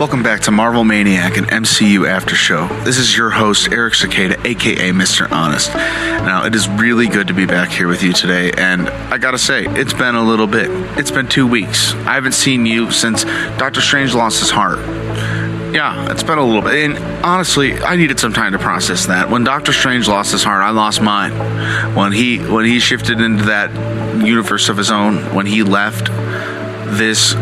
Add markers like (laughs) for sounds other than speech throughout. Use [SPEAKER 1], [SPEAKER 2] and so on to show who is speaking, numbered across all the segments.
[SPEAKER 1] Welcome back to Marvel Maniac and MCU After Show. This is your host, Eric Cicada, aka Mr. Honest. Now, it is really good to be back here with you today, and I gotta say, it's been a little bit. It's been two weeks. I haven't seen you since Doctor Strange lost his heart. Yeah, it's been a little bit. And honestly, I needed some time to process that. When Doctor Strange lost his heart, I lost mine. When he when he shifted into that universe of his own, when he left this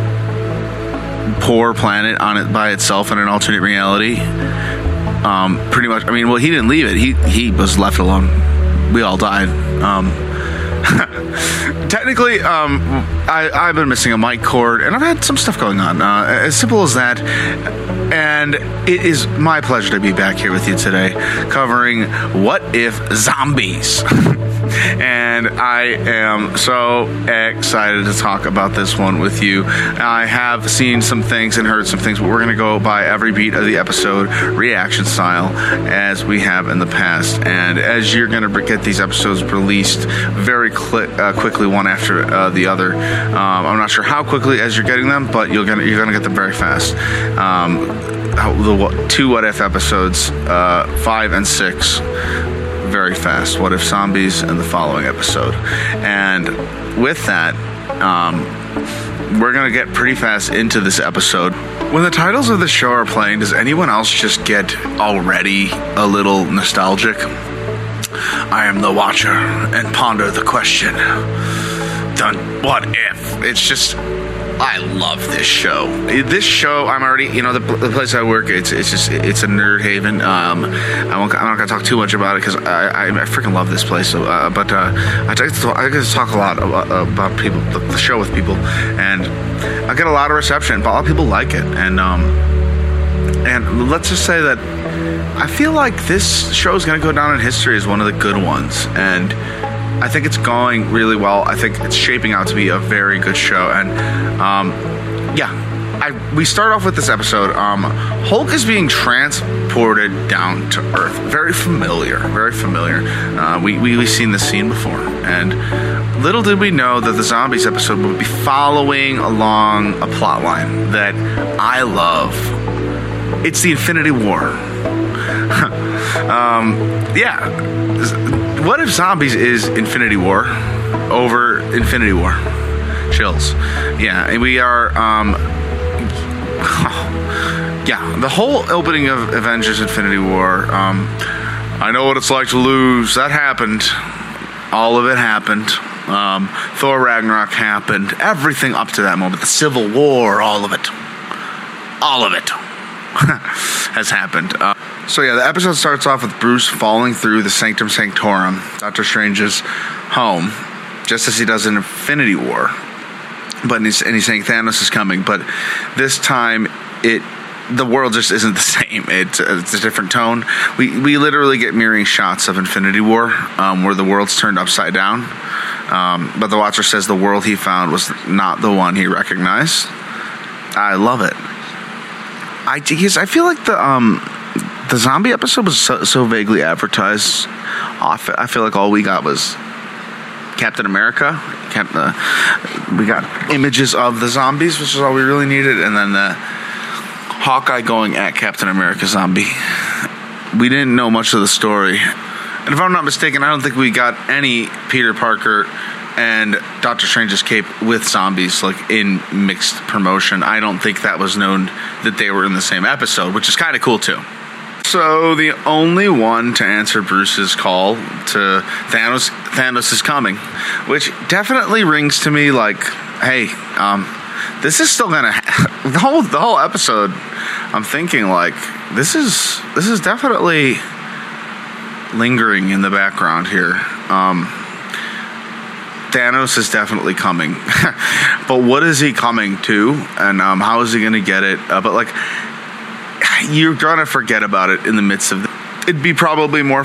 [SPEAKER 1] poor planet on it by itself in an alternate reality. Um, pretty much. I mean, well, he didn't leave it. He he was left alone. We all died. Um, (laughs) technically, um, I, I've been missing a mic cord, and I've had some stuff going on. Uh, as simple as that. And it is my pleasure to be back here with you today, covering what if zombies. (laughs) and I am so excited to talk about this one with you. I have seen some things and heard some things, but we're going to go by every beat of the episode, reaction style, as we have in the past. And as you're going to get these episodes released very cl- uh, quickly, one after uh, the other. Um, I'm not sure how quickly as you're getting them, but you're gonna you're going to get them very fast. Um, the two what if episodes, uh, five and six, very fast. What if zombies in the following episode? And with that, um, we're gonna get pretty fast into this episode. When the titles of the show are playing, does anyone else just get already a little nostalgic? I am the watcher and ponder the question. Done. What if? It's just I love this show. This show, I'm already, you know, the, the place I work, it's it's just it's a nerd haven. Um, I won't, I'm not gonna talk too much about it because I, I, I freaking love this place. So, uh, but uh, I get to, I get to talk a lot about, about people, the, the, show with people, and I get a lot of reception. A lot of people like it, and um, and let's just say that I feel like this show is gonna go down in history as one of the good ones, and I think it's going really well. I think it's shaping out to be a very good show. And um, yeah, I, we start off with this episode. Um, Hulk is being transported down to Earth. Very familiar, very familiar. Uh, we, we, we've seen this scene before. And little did we know that the Zombies episode would be following along a plot line that I love. It's the Infinity War. Um, yeah what if zombies is Infinity War over Infinity War? Chills. Yeah, and we are. Um, (laughs) yeah, the whole opening of Avengers Infinity War. Um, I know what it's like to lose. That happened. All of it happened. Um, Thor Ragnarok happened. Everything up to that moment. The Civil War, all of it. All of it (laughs) has happened. Uh, so yeah, the episode starts off with Bruce falling through the Sanctum Sanctorum, Doctor Strange's home, just as he does in Infinity War. But he's, and he's saying Thanos is coming, but this time it the world just isn't the (laughs) same. It's, it's a different tone. We we literally get mirroring shots of Infinity War, um, where the world's turned upside down. Um, but the Watcher says the world he found was not the one he recognized. I love it. I I feel like the um the zombie episode was so, so vaguely advertised. Off, I feel like all we got was Captain America. Uh, we got images of the zombies, which is all we really needed, and then the Hawkeye going at Captain America zombie. We didn't know much of the story, and if I'm not mistaken, I don't think we got any Peter Parker and Doctor Strange's cape with zombies like in mixed promotion. I don't think that was known that they were in the same episode, which is kind of cool too. So the only one to answer Bruce's call to Thanos Thanos is coming, which definitely rings to me like, hey, um, this is still gonna ha- (laughs) the whole the whole episode. I'm thinking like this is this is definitely lingering in the background here. Um, Thanos is definitely coming, (laughs) but what is he coming to, and um, how is he going to get it? Uh, but like you're gonna forget about it in the midst of. The, it'd be probably more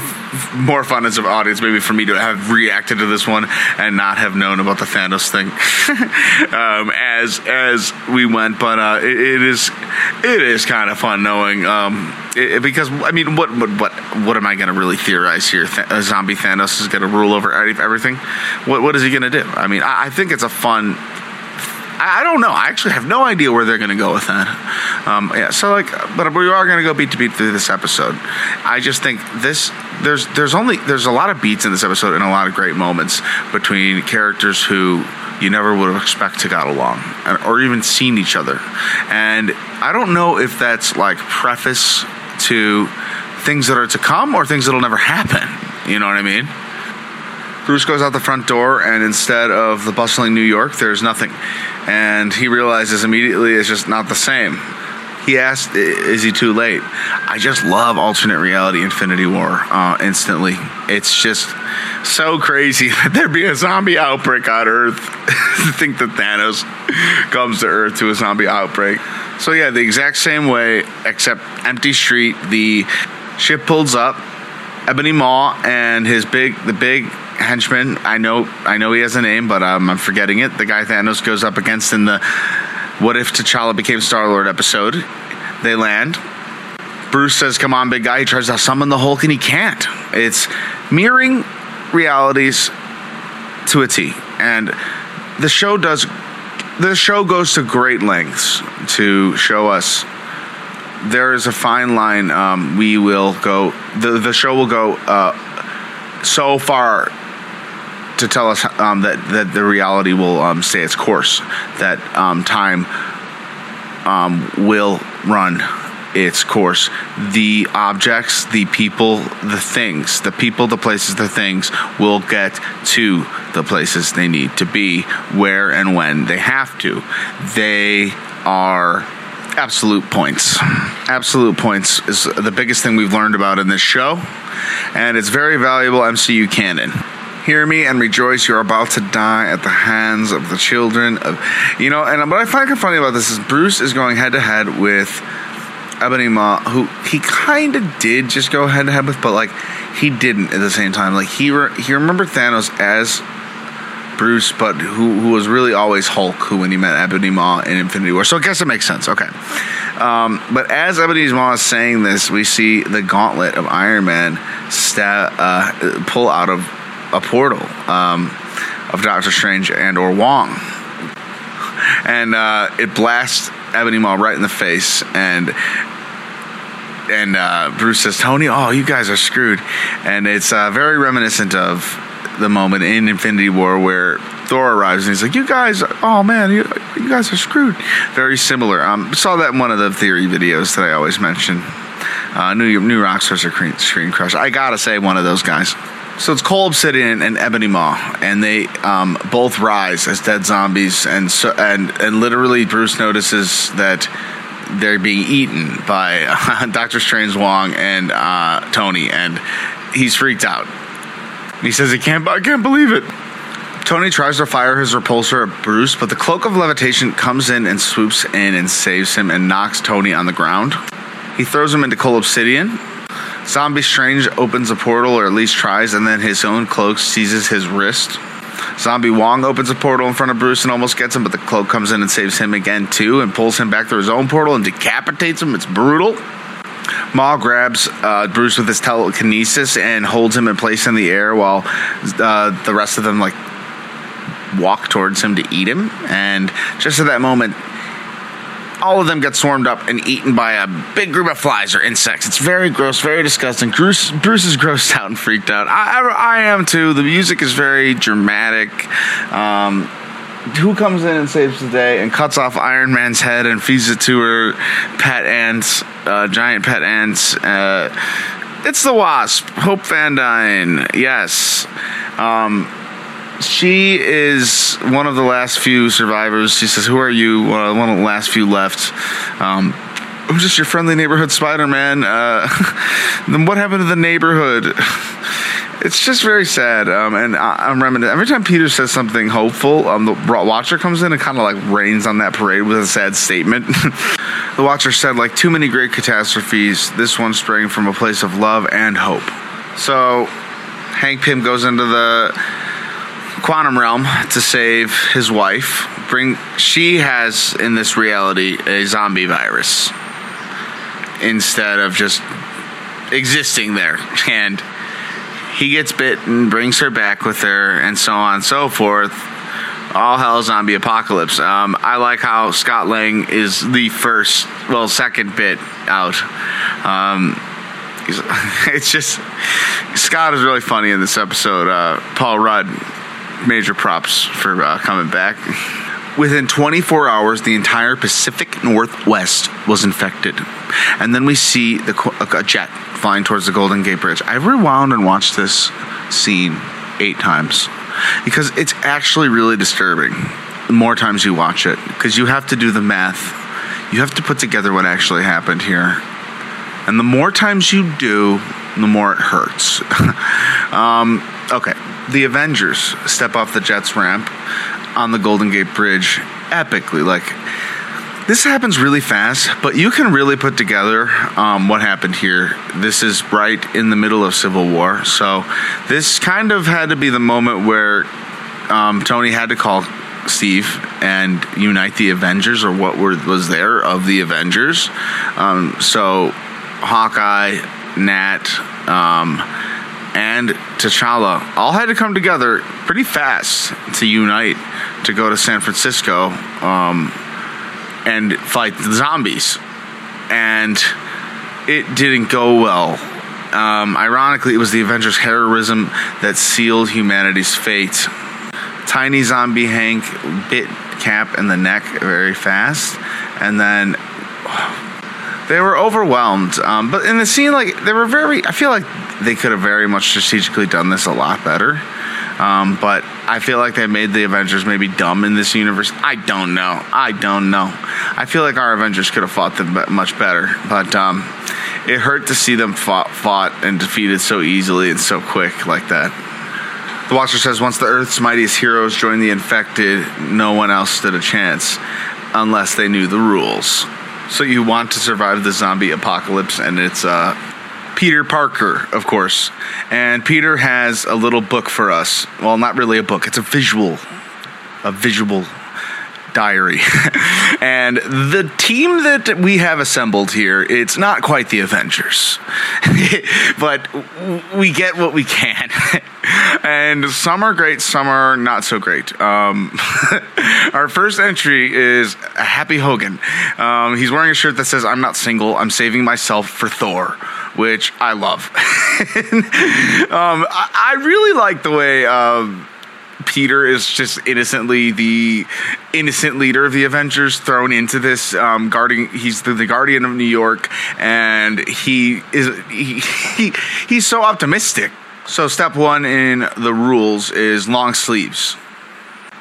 [SPEAKER 1] more fun as an audience maybe for me to have reacted to this one and not have known about the Thanos thing (laughs) um, as as we went. But uh, it, it is it is kind of fun knowing um, it, because I mean, what what what what am I going to really theorize here? Th- zombie Thanos is going to rule over everything. What what is he going to do? I mean, I, I think it's a fun I, don't know. I actually have no idea where they're going to go with that. Um, yeah, so like, but we are going to go beat to beat through this episode. I just think this there's there's only there's a lot of beats in this episode and a lot of great moments between characters who you never would have expected to got along or even seen each other. And I don't know if that's like preface to things that are to come or things that'll never happen. You know what I mean? Bruce goes out the front door, and instead of the bustling New York, there's nothing. And he realizes immediately it's just not the same. He asked, Is he too late? I just love alternate reality Infinity War uh, instantly. It's just so crazy (laughs) that there be a zombie outbreak on Earth. (laughs) think that Thanos comes to Earth to a zombie outbreak. So, yeah, the exact same way, except empty street. The ship pulls up. Ebony Maw and his big, the big henchman. I know, I know he has a name, but um, I'm forgetting it. The guy Thanos goes up against in the "What if T'Challa became Star Lord" episode. They land. Bruce says, "Come on, big guy." He tries to summon the Hulk, and he can't. It's mirroring realities to a T, and the show does. The show goes to great lengths to show us there is a fine line. Um, we will go. The the show will go uh, so far to tell us um, that that the reality will um, stay its course, that um, time um, will run its course. The objects, the people, the things, the people, the places, the things will get to the places they need to be, where and when they have to. They are absolute points. Absolute points is the biggest thing we've learned about in this show, and it's very valuable MCU canon. Hear me and rejoice. You're about to die at the hands of the children of, you know. And what I find kind of funny about this is Bruce is going head to head with Ebony Maw, who he kind of did just go head to head with, but like he didn't at the same time. Like he re- he remembered Thanos as Bruce, but who who was really always Hulk, who when he met Ebony Maw in Infinity War. So I guess it makes sense. Okay. Um, but as Ebony Maw is saying this, we see the gauntlet of Iron Man uh, pull out of a portal um, of Doctor Strange and or Wong, and uh, it blasts Ebony Maw right in the face, and and uh, Bruce says, "Tony, oh, you guys are screwed," and it's uh, very reminiscent of the moment in Infinity War where Thor arrives and he's like, "You guys, oh man, you, you guys are screwed." Very similar. Um, saw that in one of the theory videos that I always mention. Uh, New New Rockstars are Screen Crush. I gotta say, one of those guys. So it's Cull Obsidian and Ebony Maw, and they um, both rise as dead zombies, and so and and literally Bruce notices that they're being eaten by uh, (laughs) Doctor Strange Wong and uh, Tony, and he's freaked out. He says he can't, I can't believe it. Tony tries to fire his repulsor at Bruce, but the cloak of levitation comes in and swoops in and saves him and knocks Tony on the ground. He throws him into Cull Obsidian, Zombie Strange opens a portal, or at least tries, and then his own cloak seizes his wrist. Zombie Wong opens a portal in front of Bruce and almost gets him, but the cloak comes in and saves him again too, and pulls him back through his own portal and decapitates him. It's brutal. Maw grabs uh, Bruce with his telekinesis and holds him in place in the air while uh, the rest of them like walk towards him to eat him. And just at that moment, all of them get swarmed up and eaten by a big group of flies or insects. It's very gross, very disgusting. Bruce, Bruce is grossed out and freaked out. I, I, I am too. The music is very dramatic. Um, who comes in and saves the day and cuts off Iron Man's head and feeds it to her pet ants, uh, giant pet ants? Uh, it's the Wasp, Hope Van Dyne. Yes. Um, she is one of the last few survivors. She says, "Who are you?" Uh, one of the last few left. Um, I'm just your friendly neighborhood Spider-Man. Uh, (laughs) then what happened to the neighborhood? (sighs) It's just very sad, um, and I, am reminiscing. Every time Peter says something hopeful, um, the Watcher comes in and kind of like rains on that parade with a sad statement. (laughs) the Watcher said, "Like too many great catastrophes, this one sprang from a place of love and hope." So, Hank Pym goes into the quantum realm to save his wife. Bring she has in this reality a zombie virus instead of just existing there, (laughs) and he gets bit and brings her back with her, and so on and so forth. all hell zombie apocalypse. Um, I like how Scott Lang is the first, well, second bit out. Um, (laughs) it's just Scott is really funny in this episode. Uh, Paul Rudd, major props for uh, coming back. Within 24 hours, the entire Pacific Northwest was infected. And then we see the, a jet flying towards the Golden Gate Bridge. I rewound and watched this scene eight times because it's actually really disturbing the more times you watch it because you have to do the math. You have to put together what actually happened here. And the more times you do, the more it hurts. (laughs) um, okay, the Avengers step off the Jets ramp on the Golden Gate Bridge epically. Like, this happens really fast, but you can really put together um, what happened here. This is right in the middle of Civil War, so this kind of had to be the moment where um, Tony had to call Steve and unite the Avengers, or what were, was there of the Avengers. Um, so Hawkeye, Nat, um, and T'Challa all had to come together pretty fast to unite to go to San Francisco um, and fight the zombies. And it didn't go well. Um, ironically, it was the Avengers' heroism that sealed humanity's fate. Tiny zombie Hank bit Cap in the neck very fast, and then they were overwhelmed. Um, but in the scene, like they were very. I feel like they could have very much strategically done this a lot better. Um, but I feel like they made the Avengers maybe dumb in this universe. I don't know. I don't know. I feel like our Avengers could have fought them much better, but um, it hurt to see them fought, fought and defeated so easily and so quick like that. The Watcher says once the Earth's mightiest heroes joined the infected, no one else stood a chance unless they knew the rules. So you want to survive the zombie apocalypse, and it's uh, Peter Parker, of course. And Peter has a little book for us. Well, not really a book, it's a visual, a visual diary. (laughs) and the team that we have assembled here, it's not quite the Avengers, (laughs) but we get what we can. (laughs) and some are great, some are not so great. Um, our first entry is Happy Hogan. Um, he's wearing a shirt that says, I'm not single, I'm saving myself for Thor which I love. um, I, I, really like the way um, Peter is just innocently the innocent leader of the Avengers thrown into this um, guarding. He's the, the, guardian of New York, and he is he, he he's so optimistic. So step one in the rules is long sleeves.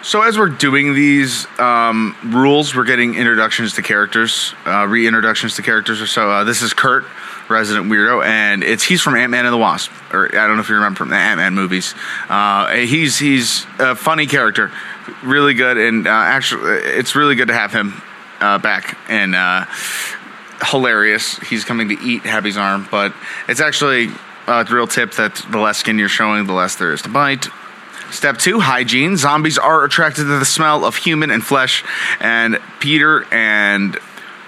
[SPEAKER 1] So as we're doing these um, rules, we're getting introductions to characters, uh, reintroductions to characters. So uh, this is Kurt resident weirdo, and it's he's from Ant Man and the Wasp, or I don't know if you remember from the Ant Man movies. Uh, he's he's a funny character, really good, and uh, actually, it's really good to have him uh, back and uh, hilarious. He's coming to eat Happy's arm, but it's actually a real tip that the less skin you're showing, the less there is to bite. Step two, hygiene. Zombies are attracted to the smell of human and flesh, and Peter and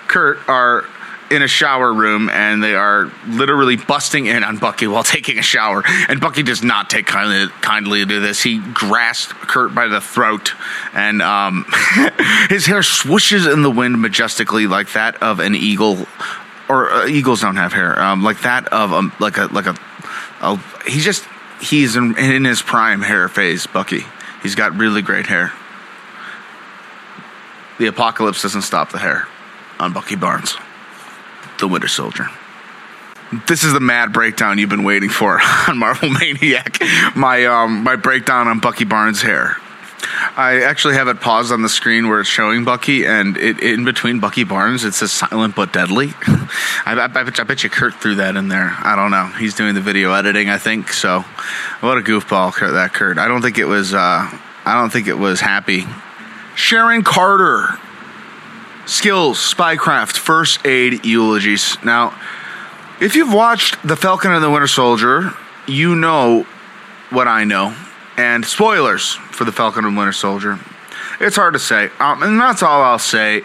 [SPEAKER 1] Kurt are in a shower room and they are literally busting in on Bucky while (laughs) taking a shower. And Bucky does not take kindly, kindly to this. He grasps Kurt by the throat and um, (laughs) his hair swooshes in the wind majestically like that of an eagle. Or uh, eagles don't have hair, um, like that of a, like a like a, a he's just he's in, in his prime hair phase. Bucky, he's got really great hair. The apocalypse doesn't stop the hair on Bucky Barnes the Winter Soldier. This is the mad breakdown you've been waiting for (laughs) on Marvel Maniac. My um, my breakdown on Bucky Barnes' hair. I actually have it paused on the screen where it's showing Bucky, and it, in between Bucky Barnes, it says "silent but deadly." (laughs) I, I, I, bet, I, bet, you Kurt threw that in there. I don't know. He's doing the video editing, I think. So, what a goofball that Kurt. I don't think it was. Uh, I don't think it was happy. Sharon Carter skills, spycraft, first aid, eulogies. Now, if you've watched The Falcon and the Winter Soldier, you know what I know. And spoilers for The Falcon and the Winter Soldier. It's hard to say. Um, and that's all I'll say.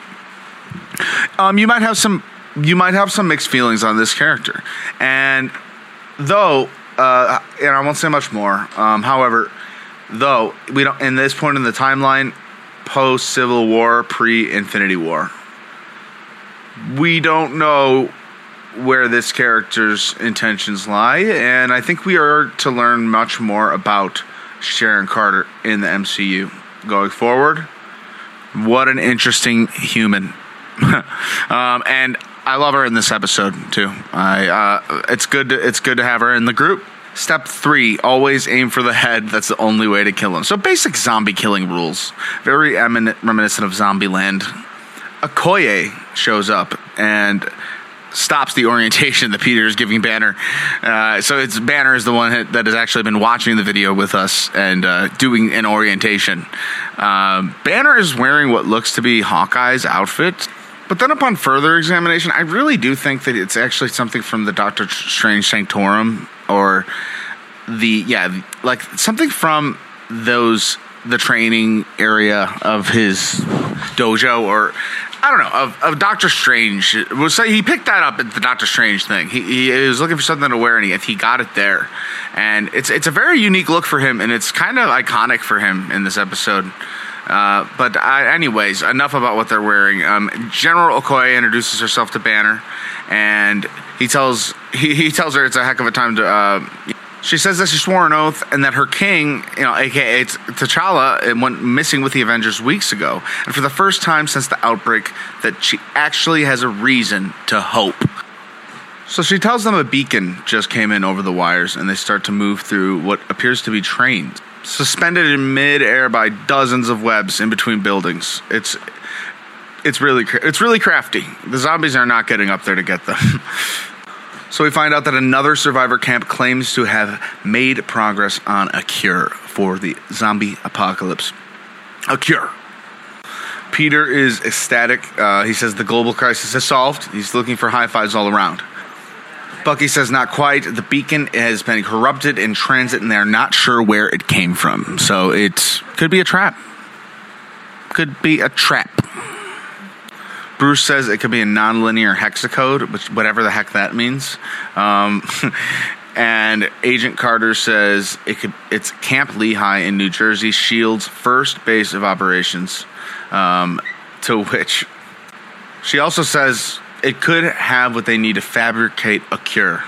[SPEAKER 1] Um, you might have some you might have some mixed feelings on this character. And though uh, and I won't say much more. Um, however, though we don't in this point in the timeline, post Civil War, pre Infinity War. We don't know where this character's intentions lie, and I think we are to learn much more about Sharon Carter in the MCU going forward. What an interesting human. (laughs) um, and I love her in this episode too. I uh, it's good to, it's good to have her in the group. Step three: always aim for the head. That's the only way to kill him. So basic zombie killing rules, very eminent, reminiscent of Zombie Zombieland. Okoye shows up and stops the orientation that Peter is giving Banner. Uh, so it's Banner is the one that has actually been watching the video with us and uh, doing an orientation. Uh, Banner is wearing what looks to be Hawkeye's outfit. But then, upon further examination, I really do think that it's actually something from the Doctor Strange Sanctorum, or the yeah, like something from those the training area of his dojo, or I don't know of, of Doctor Strange. Was so he picked that up at the Doctor Strange thing. He, he was looking for something to wear, and he, he got it there. And it's it's a very unique look for him, and it's kind of iconic for him in this episode. Uh, but I, anyways, enough about what they're wearing. Um, General Okoye introduces herself to Banner, and he tells he, he tells her it's a heck of a time to. Uh, she says that she swore an oath and that her king, you know, aka T'Challa, went missing with the Avengers weeks ago, and for the first time since the outbreak, that she actually has a reason to hope. So she tells them a beacon just came in over the wires, and they start to move through what appears to be trains suspended in midair by dozens of webs in between buildings. It's it's really it's really crafty. The zombies are not getting up there to get them. (laughs) so we find out that another survivor camp claims to have made progress on a cure for the zombie apocalypse. A cure. Peter is ecstatic. Uh, he says the global crisis is solved. He's looking for high fives all around. Bucky says not quite. The beacon has been corrupted in transit, and they're not sure where it came from. So it could be a trap. Could be a trap. Bruce says it could be a nonlinear hexacode, which whatever the heck that means. Um, (laughs) and Agent Carter says it could. It's Camp Lehigh in New Jersey, Shield's first base of operations. Um, to which she also says it could have what they need to fabricate a cure.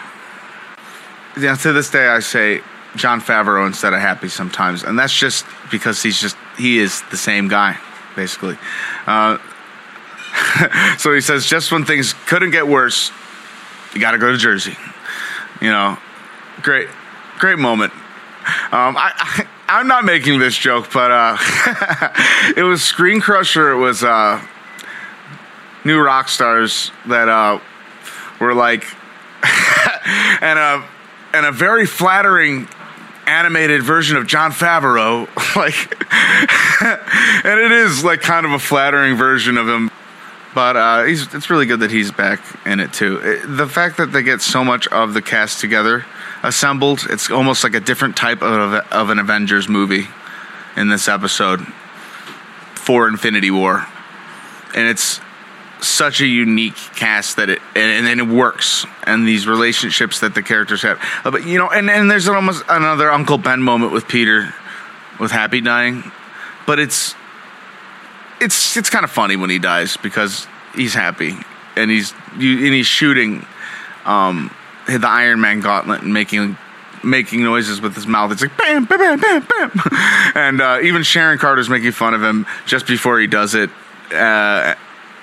[SPEAKER 1] Yeah, to this day, I say Jon Favreau instead of Happy sometimes, and that's just because he's just he is the same guy, basically. Uh, (laughs) so he says, just when things couldn't get worse, you got to go to Jersey. You know, great, great moment. Um, I, I am not making this joke, but uh, (laughs) it was Screen Crusher. It was. Uh, new rock stars that uh, were like, (laughs) and a and a very flattering animated version of Jon Favreau, (laughs) like, (laughs) and it is like kind of a flattering version of him. But uh, he's, it's really good that he's back in it too. It, the fact that they get so much of the cast together, assembled, it's almost like a different type of, of an Avengers movie in this episode for Infinity War, and it's such a unique cast that it and, then it works and these relationships that the characters have uh, but you know and, and there's almost another uncle ben moment with peter with happy dying but it's it's it's kind of funny when he dies because he's happy and he's you, and he's shooting um the iron man gauntlet and making making noises with his mouth. It's like bam, bam, bam, bam, bam. (laughs) and uh, even Sharon Carter's making fun of him just before he does it. Uh,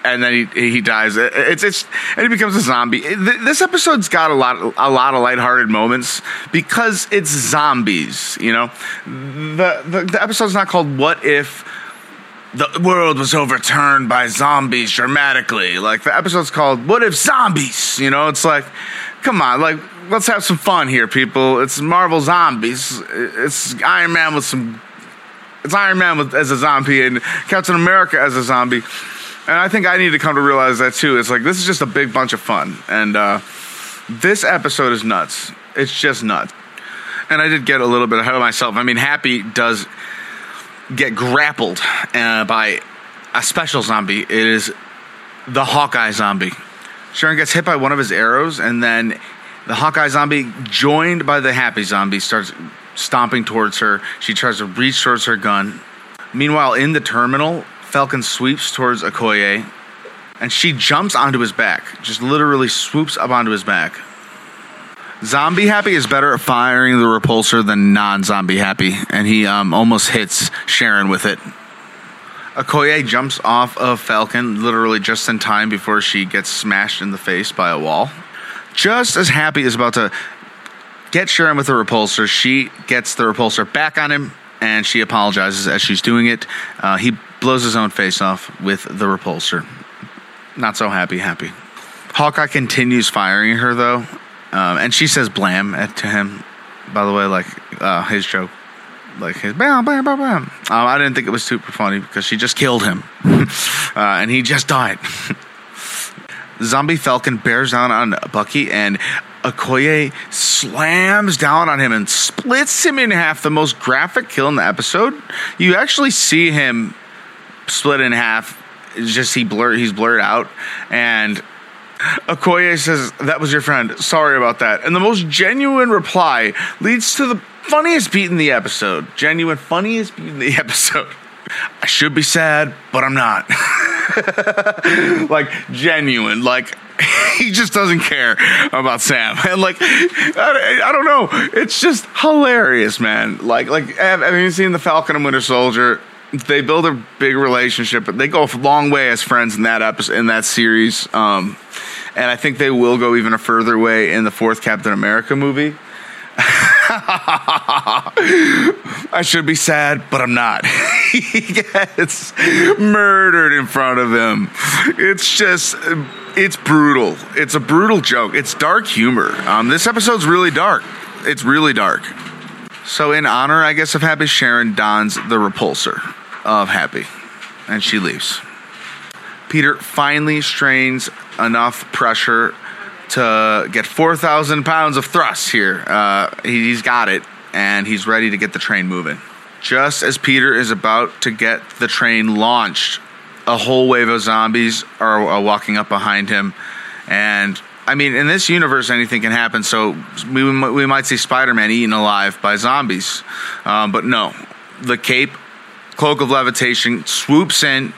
[SPEAKER 1] and then he he dies. It's it's and he becomes a zombie. This episode's got a lot a lot of lighthearted moments because it's zombies. You know, the the, the episode's not called "What If." The world was overturned by zombies dramatically. Like the episode's called "What If Zombies?" You know, it's like, come on, like let's have some fun here, people. It's Marvel zombies. It's Iron Man with some. It's Iron Man with, as a zombie and Captain America as a zombie and I think I need to come to realize that too. It's like this is just a big bunch of fun, and uh, this episode is nuts. It's just nuts. And I did get a little bit ahead of myself. I mean, Happy does get grappled uh, by a special zombie. It is the Hawkeye zombie. Sharon gets hit by one of his arrows, and then the Hawkeye zombie, joined by the Happy zombie, starts stomping towards her. She tries to reach towards her gun, Meanwhile, in the terminal, Falcon sweeps towards Okoye, and she jumps onto his back, just literally swoops up onto his back. Zombie Happy is better at firing the repulsor than non Zombie Happy, and he um, almost hits Sharon with it. Okoye jumps off of Falcon literally just in time before she gets smashed in the face by a wall. Just as Happy is about to get Sharon with the repulsor, she gets the repulsor back on him and she apologizes as she's doing it. Uh, he blows his own face off with the repulsor. Not so happy, happy. Hawkeye continues firing her though, um, and she says "blam" to him. By the way, like uh, his joke like his bam bam bam bam. Um, I didn't think it was super funny because she just killed him, (laughs) uh, and he just died. (laughs) Zombie Falcon bears down on Bucky, and Okoye slams down on him and splits him in half. The most graphic kill in the episode. You actually see him split in half. It's just he blur he's blurred out, and Okoye says, That was your friend. Sorry about that. And the most genuine reply leads to the funniest beat in the episode. Genuine, funniest beat in the (laughs) episode. I should be sad, but I'm not. (laughs) like, genuine. Like, (laughs) he just doesn't care about Sam. (laughs) And, like, I, I, don't know. It's just hilarious, man. Like, like have, you seen The Falcon and Winter Soldier? They build a big relationship, but they go a long way as friends in that episode, in that series. Um, and I think they will go even a further way in the fourth Captain America movie. (laughs) I should be sad, but I'm not. (laughs) he gets murdered in front of him. It's just, it's brutal. It's a brutal joke. It's dark humor. Um, this episode's really dark. It's really dark. So, in honor, I guess, of Happy, Sharon dons the repulsor of Happy, and she leaves. Peter finally strains enough pressure to get 4,000 pounds of thrust here. Uh, he's got it, and he's ready to get the train moving. Just as Peter is about to get the train launched, a whole wave of zombies are, are walking up behind him. And I mean, in this universe, anything can happen. So we, we might see Spider Man eaten alive by zombies. Um, but no, the cape, cloak of levitation, swoops in.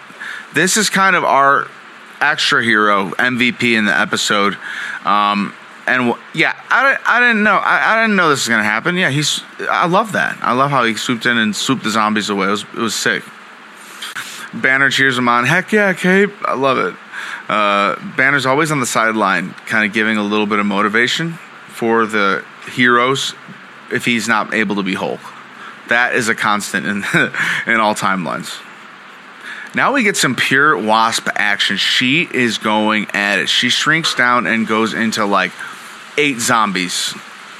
[SPEAKER 1] This is kind of our extra hero MVP in the episode. Um, and yeah, I, I didn't know. I, I didn't know this was gonna happen. Yeah, he's. I love that. I love how he swooped in and swooped the zombies away. It was it was sick. Banner cheers him on. Heck yeah, Cape! I love it. Uh, Banner's always on the sideline, kind of giving a little bit of motivation for the heroes if he's not able to be Hulk. That is a constant in (laughs) in all timelines. Now we get some pure wasp action. She is going at it. She shrinks down and goes into like eight zombies.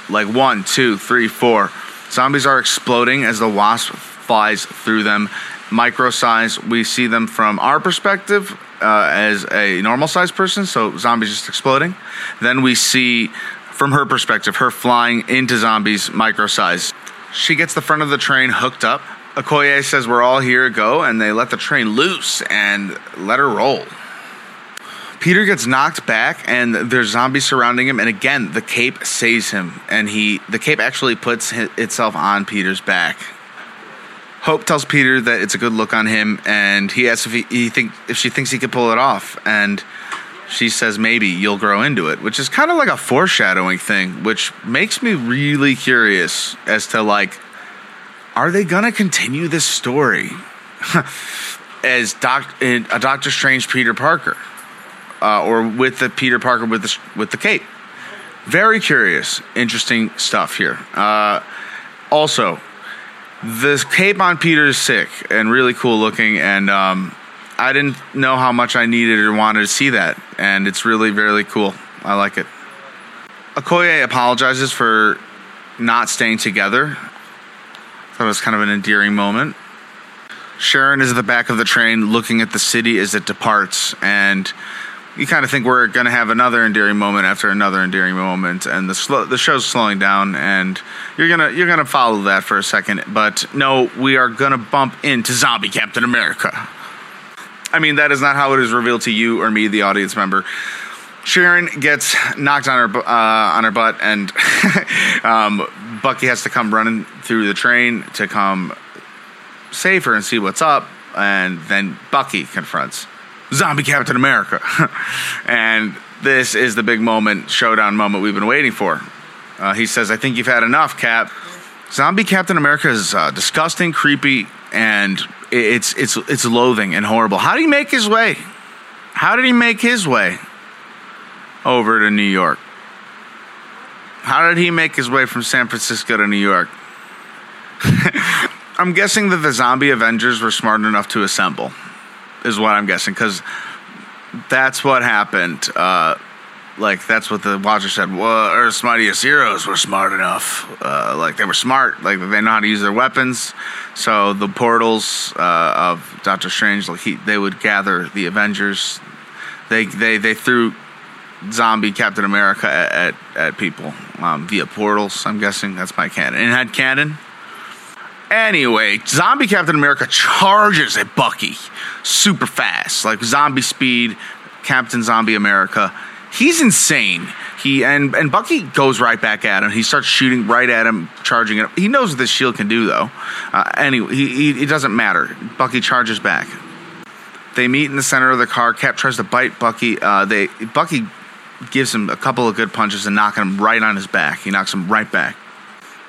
[SPEAKER 1] Like one, two, three, four. Zombies are exploding as the wasp flies through them. Micro size, we see them from our perspective uh, as a normal sized person, so zombies just exploding. Then we see from her perspective, her flying into zombies micro size. She gets the front of the train hooked up Okoye says we're all here, go, and they let the train loose and let her roll. Peter gets knocked back, and there's zombies surrounding him. And again, the cape saves him, and he the cape actually puts itself on Peter's back. Hope tells Peter that it's a good look on him, and he asks if he, he think if she thinks he could pull it off, and she says maybe you'll grow into it, which is kind of like a foreshadowing thing, which makes me really curious as to like are they going to continue this story (laughs) as doc, a Doctor Strange Peter Parker, uh, or with the Peter Parker with the with the cape? Very curious, interesting stuff here. Uh, also, the cape on Peter is sick and really cool looking, and um, I didn't know how much I needed or wanted to see that, and it's really, really cool. I like it. Okoye apologizes for not staying together that was kind of an endearing moment. Sharon is at the back of the train looking at the city as it departs, and you kind of think we're going to have another endearing moment after another endearing moment, and the slow, the show's slowing down, and you're gonna you're gonna follow that for a second. But no, we are gonna bump into Zombie Captain America. I mean, that is not how it is revealed to you or me, the audience member. Sharon gets knocked on her uh, on her butt, and (laughs) um, Bucky has to come running through the train to come save her and see what's up. And then Bucky confronts Zombie Captain America. (laughs) and this is the big moment, showdown moment we've been waiting for. Uh, he says, I think you've had enough, Cap. Zombie Captain America is uh, disgusting, creepy, and it's it's it's loathing and horrible. How did he make his way? How did he make his way over to New York? How did he make his way from San Francisco to New York? (laughs) I'm guessing that the zombie Avengers were smart enough to assemble, is what I'm guessing, because that's what happened. Uh, like that's what the Watcher said. Well, Earth's mightiest heroes were smart enough. Uh, like they were smart. Like they know how to use their weapons. So the portals uh, of Doctor Strange, like he, they would gather the Avengers. They they they threw zombie Captain America at at, at people um, via portals. I'm guessing that's my canon. And had canon. Anyway, zombie Captain America charges at Bucky super fast, like zombie speed. Captain Zombie America he's insane. He and and Bucky goes right back at him. He starts shooting right at him, charging it. He knows what this shield can do, though. Uh, anyway, he, he, it doesn't matter. Bucky charges back. They meet in the center of the car. Cap tries to bite Bucky. Uh, they Bucky gives him a couple of good punches and knocking him right on his back. He knocks him right back.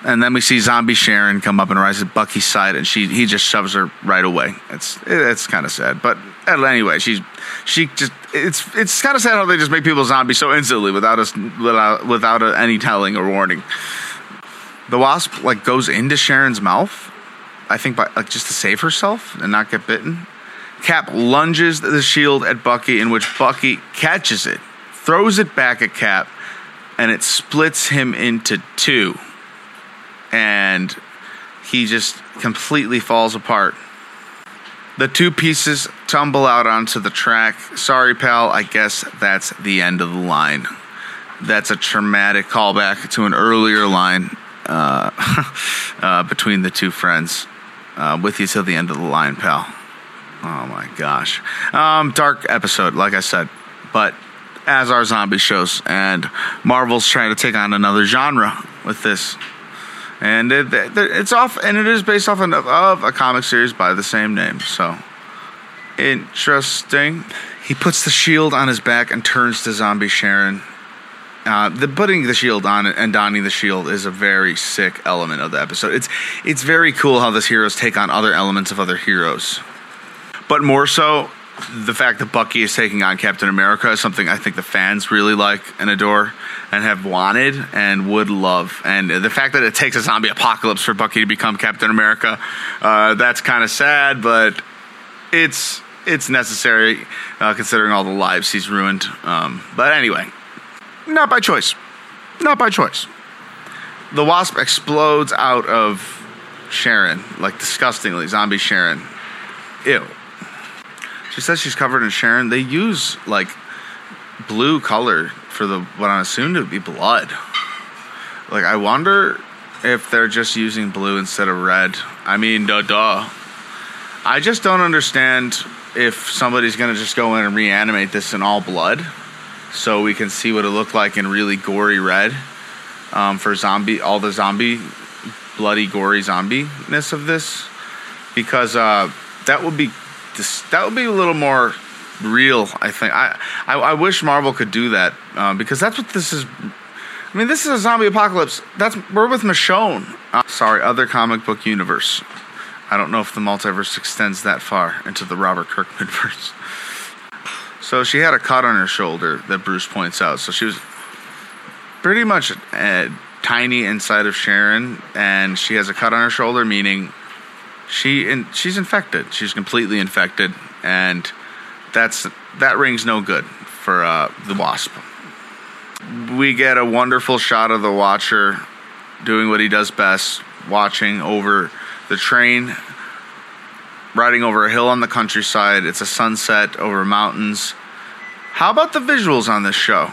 [SPEAKER 1] And then we see Zombie Sharon come up and rise at Bucky's side, and she he just shoves her right away. It's it's kind of sad, but uh, anyway, she's she just it's it's kind of sad how they just make people zombies so instantly without us without without a, any telling or warning. The wasp like goes into Sharon's mouth, I think, by like just to save herself and not get bitten. Cap lunges the shield at Bucky, in which Bucky catches it, throws it back at Cap, and it splits him into two and he just completely falls apart. The two pieces tumble out onto the track. Sorry, pal, I guess that's the end of the line. That's a traumatic callback to an earlier line uh, (laughs) uh, between the two friends. Uh, with you till the end of the line, pal. Oh my gosh. Um, dark episode, like I said. But as our zombie shows, and Marvel's trying to take on another genre with this and it, it's off, and it is based off of a comic series by the same name. So interesting. He puts the shield on his back and turns to Zombie Sharon. Uh, the putting the shield on and donning the shield is a very sick element of the episode. It's it's very cool how these heroes take on other elements of other heroes, but more so the fact that Bucky is taking on Captain America is something I think the fans really like and adore and have wanted and would love. And the fact that it takes a zombie apocalypse for Bucky to become Captain America, uh, that's kind of sad, but it's it's necessary uh, considering all the lives he's ruined. Um, but anyway, not by choice. Not by choice. The wasp explodes out of Sharon, like disgustingly, zombie Sharon. Ew. She says she's covered in Sharon. They use like blue color for the what I assume to be blood. Like I wonder if they're just using blue instead of red. I mean, duh, duh. I just don't understand if somebody's gonna just go in and reanimate this in all blood, so we can see what it looked like in really gory red um, for zombie, all the zombie, bloody, gory zombie-ness of this, because uh, that would be that would be a little more real. I think I I, I wish Marvel could do that uh, because that's what this is. I mean, this is a zombie apocalypse. That's we're with Michonne. Uh, sorry, other comic book universe. I don't know if the multiverse extends that far into the Robert Kirkman (laughs) verse. So she had a cut on her shoulder that Bruce points out. So she was pretty much uh, tiny inside of Sharon, and she has a cut on her shoulder, meaning she in, she's infected. She's completely infected, and that's that rings no good for uh, the Wasp. We get a wonderful shot of the Watcher doing what he does best, watching over the train, riding over a hill on the countryside. It's a sunset over mountains. How about the visuals on this show?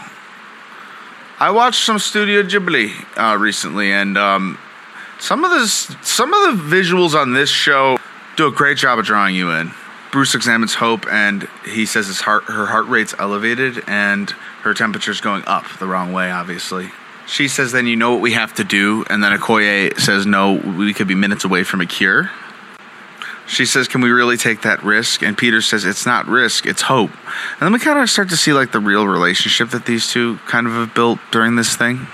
[SPEAKER 1] I watched some Studio Ghibli uh, recently, and um, some of the some of the visuals on this show do a great job of drawing you in. Bruce examines Hope, and he says his heart her heart rate's elevated and her temperature's going up the wrong way. Obviously, she says, "Then you know what we have to do." And then Okoye says, "No, we could be minutes away from a cure." She says, Can we really take that risk? And Peter says, It's not risk, it's hope. And then we kind of start to see like the real relationship that these two kind of have built during this thing.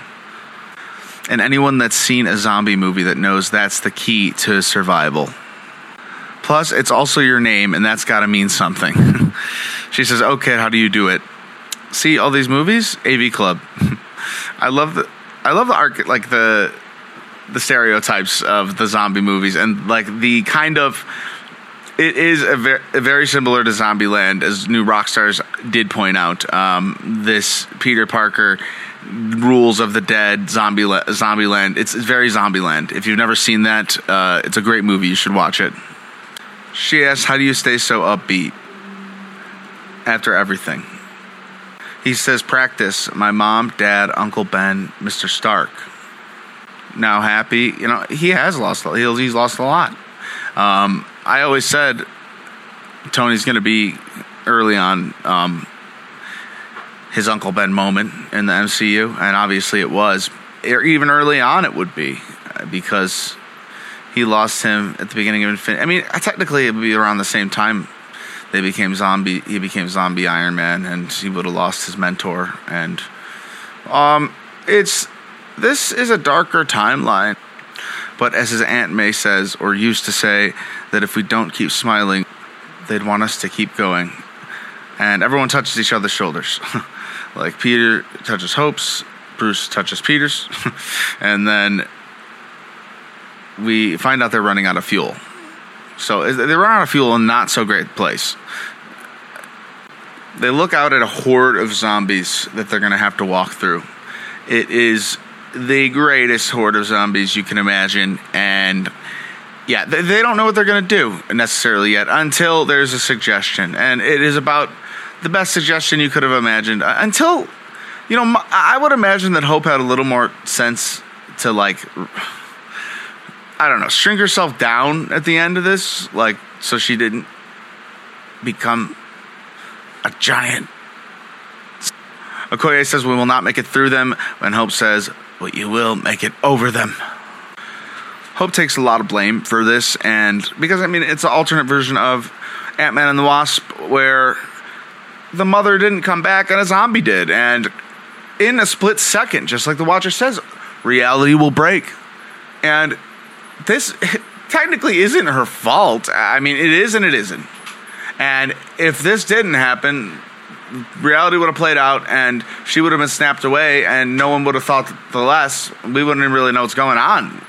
[SPEAKER 1] And anyone that's seen a zombie movie that knows that's the key to survival. Plus, it's also your name, and that's got to mean something. (laughs) she says, "Okay, how do you do it?" See all these movies, AV Club. (laughs) I love the, I love the arc, like the, the stereotypes of the zombie movies, and like the kind of, it is a, ver- very similar to Zombieland, as New Rockstars did point out. Um, this Peter Parker rules of the dead zombie zombieland it's, it's very zombieland if you've never seen that uh, it's a great movie you should watch it she asks, How do you stay so upbeat after everything? He says, Practice. My mom, dad, Uncle Ben, Mr. Stark. Now happy. You know, he has lost, he's lost a lot. Um, I always said Tony's going to be early on um, his Uncle Ben moment in the MCU, and obviously it was. Even early on, it would be because he lost him at the beginning of Infinity. I mean, technically, it would be around the same time they became zombie. He became zombie Iron Man, and he would have lost his mentor. And um, it's this is a darker timeline. But as his aunt May says, or used to say, that if we don't keep smiling, they'd want us to keep going. And everyone touches each other's shoulders. (laughs) like Peter touches Hope's, Bruce touches Peter's, (laughs) and then we find out they're running out of fuel. So they run out of fuel in not so great place. They look out at a horde of zombies that they're going to have to walk through. It is the greatest horde of zombies you can imagine, and yeah, they, they don't know what they're going to do necessarily yet until there's a suggestion, and it is about the best suggestion you could have imagined. Uh, until, you know, I would imagine that Hope had a little more sense to like I don't know, shrink herself down at the end of this, like so she didn't become a giant. Okoye says we will not make it through them, and Hope says, But you will make it over them." Hope takes a lot of blame for this, and because I mean it's an alternate version of Ant Man and the Wasp, where the mother didn't come back and a zombie did, and in a split second, just like the Watcher says, reality will break, and this (laughs) technically isn't her fault. I mean, it is and it isn't. And if this didn't happen, reality would have played out and she would have been snapped away and no one would have thought the less. We wouldn't even really know what's going on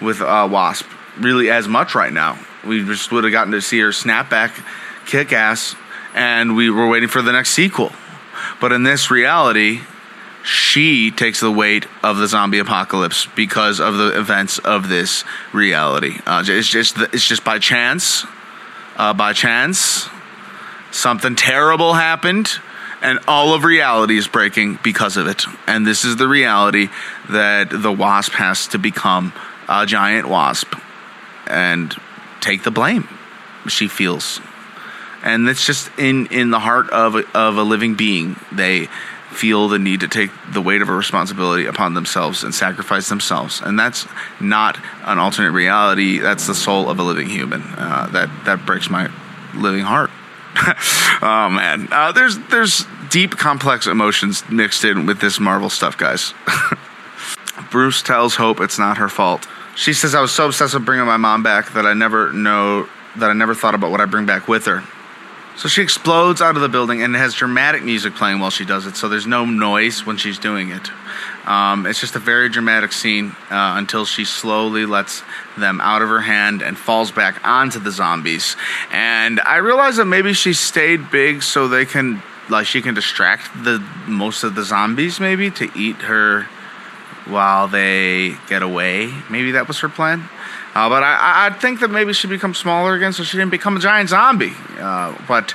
[SPEAKER 1] with uh, Wasp really as much right now. We just would have gotten to see her snap back, kick ass, and we were waiting for the next sequel. But in this reality, she takes the weight of the zombie apocalypse because of the events of this reality. Uh, it's just it's just by chance, uh, by chance, something terrible happened, and all of reality is breaking because of it. And this is the reality that the wasp has to become a giant wasp and take the blame. She feels, and it's just in in the heart of of a living being. They feel the need to take the weight of a responsibility upon themselves and sacrifice themselves. And that's not an alternate reality. That's the soul of a living human. Uh, that that breaks my living heart. (laughs) oh man, uh, there's there's deep, complex emotions mixed in with this Marvel stuff, guys. (laughs) Bruce tells Hope it's not her fault. She says, "I was so obsessed with bringing my mom back that I never know that I never thought about what I bring back with her." So she explodes out of the building and has dramatic music playing while she does it, so there's no noise when she's doing it. Um, it's just a very dramatic scene uh, until she slowly lets them out of her hand and falls back onto the zombies. And I realize that maybe she stayed big so they can, like, she can distract the most of the zombies, maybe to eat her while they get away. Maybe that was her plan. Uh, but I, I think that maybe she become smaller again so she didn't become a giant zombie. Uh, but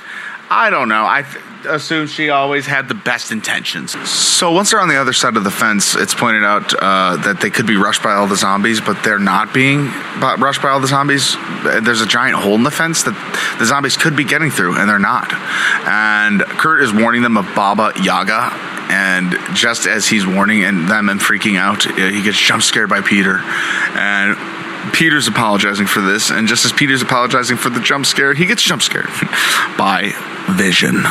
[SPEAKER 1] I don't know. I th- assume she always had the best intentions. So once they're on the other side of the fence, it's pointed out uh, that they could be rushed by all the zombies, but they're not being rushed by all the zombies. There's a giant hole in the fence that the zombies could be getting through, and they're not. And Kurt is warning them of Baba Yaga. And just as he's warning them and freaking out, he gets jump scared by Peter. And Peter's apologizing for this, and just as Peter's apologizing for the jump scare, he gets jump scared (laughs) by Vision.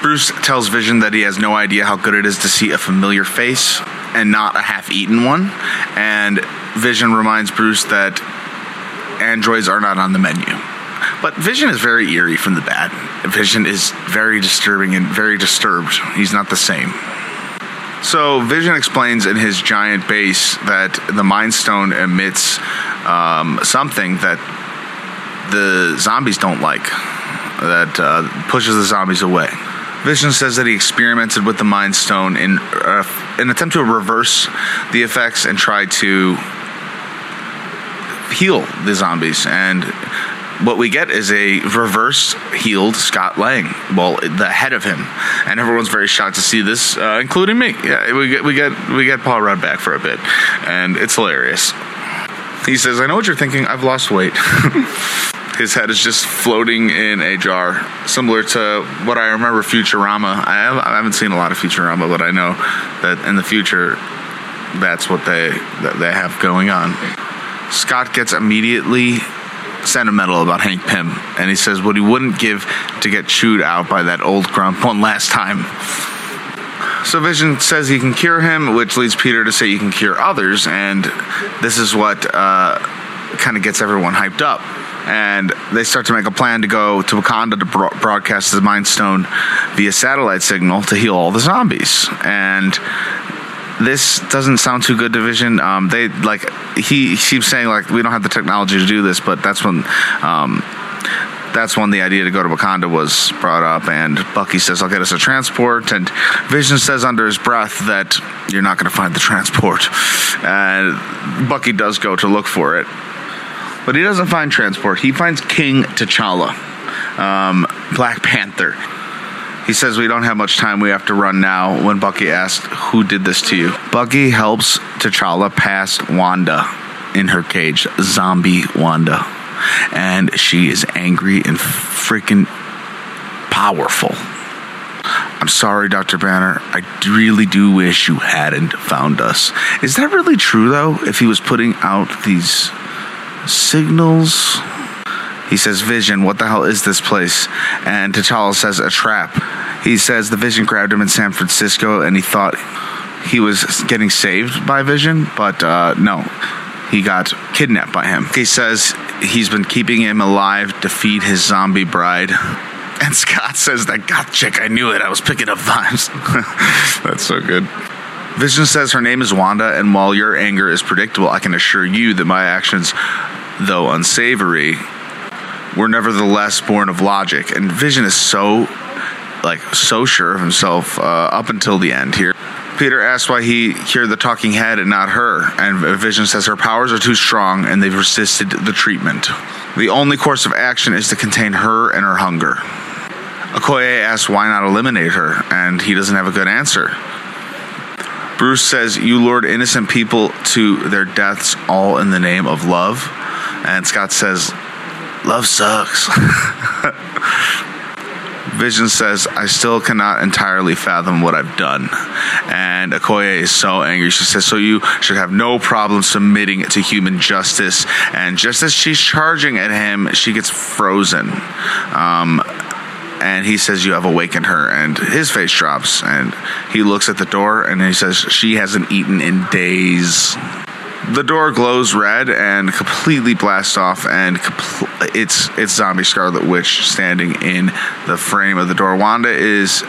[SPEAKER 1] Bruce tells Vision that he has no idea how good it is to see a familiar face and not a half eaten one. And Vision reminds Bruce that androids are not on the menu. But Vision is very eerie from the bat. Vision is very disturbing and very disturbed. He's not the same. So Vision explains in his giant base that the Mind Stone emits um, something that the zombies don't like, that uh, pushes the zombies away. Vision says that he experimented with the Mind Stone in uh, an attempt to reverse the effects and try to heal the zombies. And what we get is a reverse healed Scott Lang. Well, the head of him, and everyone's very shocked to see this, uh, including me. Yeah, we get we get we get Paul Rudd back for a bit, and it's hilarious. He says, "I know what you're thinking. I've lost weight." (laughs) His head is just floating in a jar, similar to what I remember Futurama. I, have, I haven't seen a lot of Futurama, but I know that in the future, that's what they that they have going on. Scott gets immediately sentimental about Hank Pym, and he says what he wouldn't give to get chewed out by that old grump one last time. So Vision says he can cure him, which leads Peter to say you can cure others, and this is what uh, kind of gets everyone hyped up. And they start to make a plan to go to Wakanda to bro- broadcast the Mind Stone via satellite signal to heal all the zombies. And this doesn't sound too good to Vision. Um, they like he, he keeps saying like we don't have the technology to do this, but that's when um, that's when the idea to go to Wakanda was brought up. And Bucky says, "I'll get us a transport." And Vision says under his breath that you're not going to find the transport. And Bucky does go to look for it, but he doesn't find transport. He finds King T'Challa, um, Black Panther. He says, We don't have much time. We have to run now. When Bucky asks, Who did this to you? Bucky helps T'Challa past Wanda in her cage, zombie Wanda. And she is angry and freaking powerful. I'm sorry, Dr. Banner. I really do wish you hadn't found us. Is that really true, though? If he was putting out these signals? He says, Vision, what the hell is this place? And T'Challa says, a trap. He says the Vision grabbed him in San Francisco and he thought he was getting saved by Vision, but uh, no, he got kidnapped by him. He says he's been keeping him alive to feed his zombie bride. (laughs) And Scott says, that goth chick, I knew it. I was picking up vibes. (laughs) That's so good. Vision says her name is Wanda, and while your anger is predictable, I can assure you that my actions, though unsavory, were nevertheless born of logic. And Vision is so, like, so sure of himself uh, up until the end here. Peter asks why he cured the talking head and not her, and Vision says her powers are too strong and they've resisted the treatment. The only course of action is to contain her and her hunger. Okoye asks why not eliminate her, and he doesn't have a good answer. Bruce says, You lured innocent people to their deaths all in the name of love. And Scott says, Love sucks. (laughs) Vision says, I still cannot entirely fathom what I've done. And Okoye is so angry. She says, So you should have no problem submitting to human justice. And just as she's charging at him, she gets frozen. Um, and he says, You have awakened her. And his face drops. And he looks at the door and he says, She hasn't eaten in days the door glows red and completely blasts off, and it's it's zombie Scarlet Witch standing in the frame of the door. Wanda is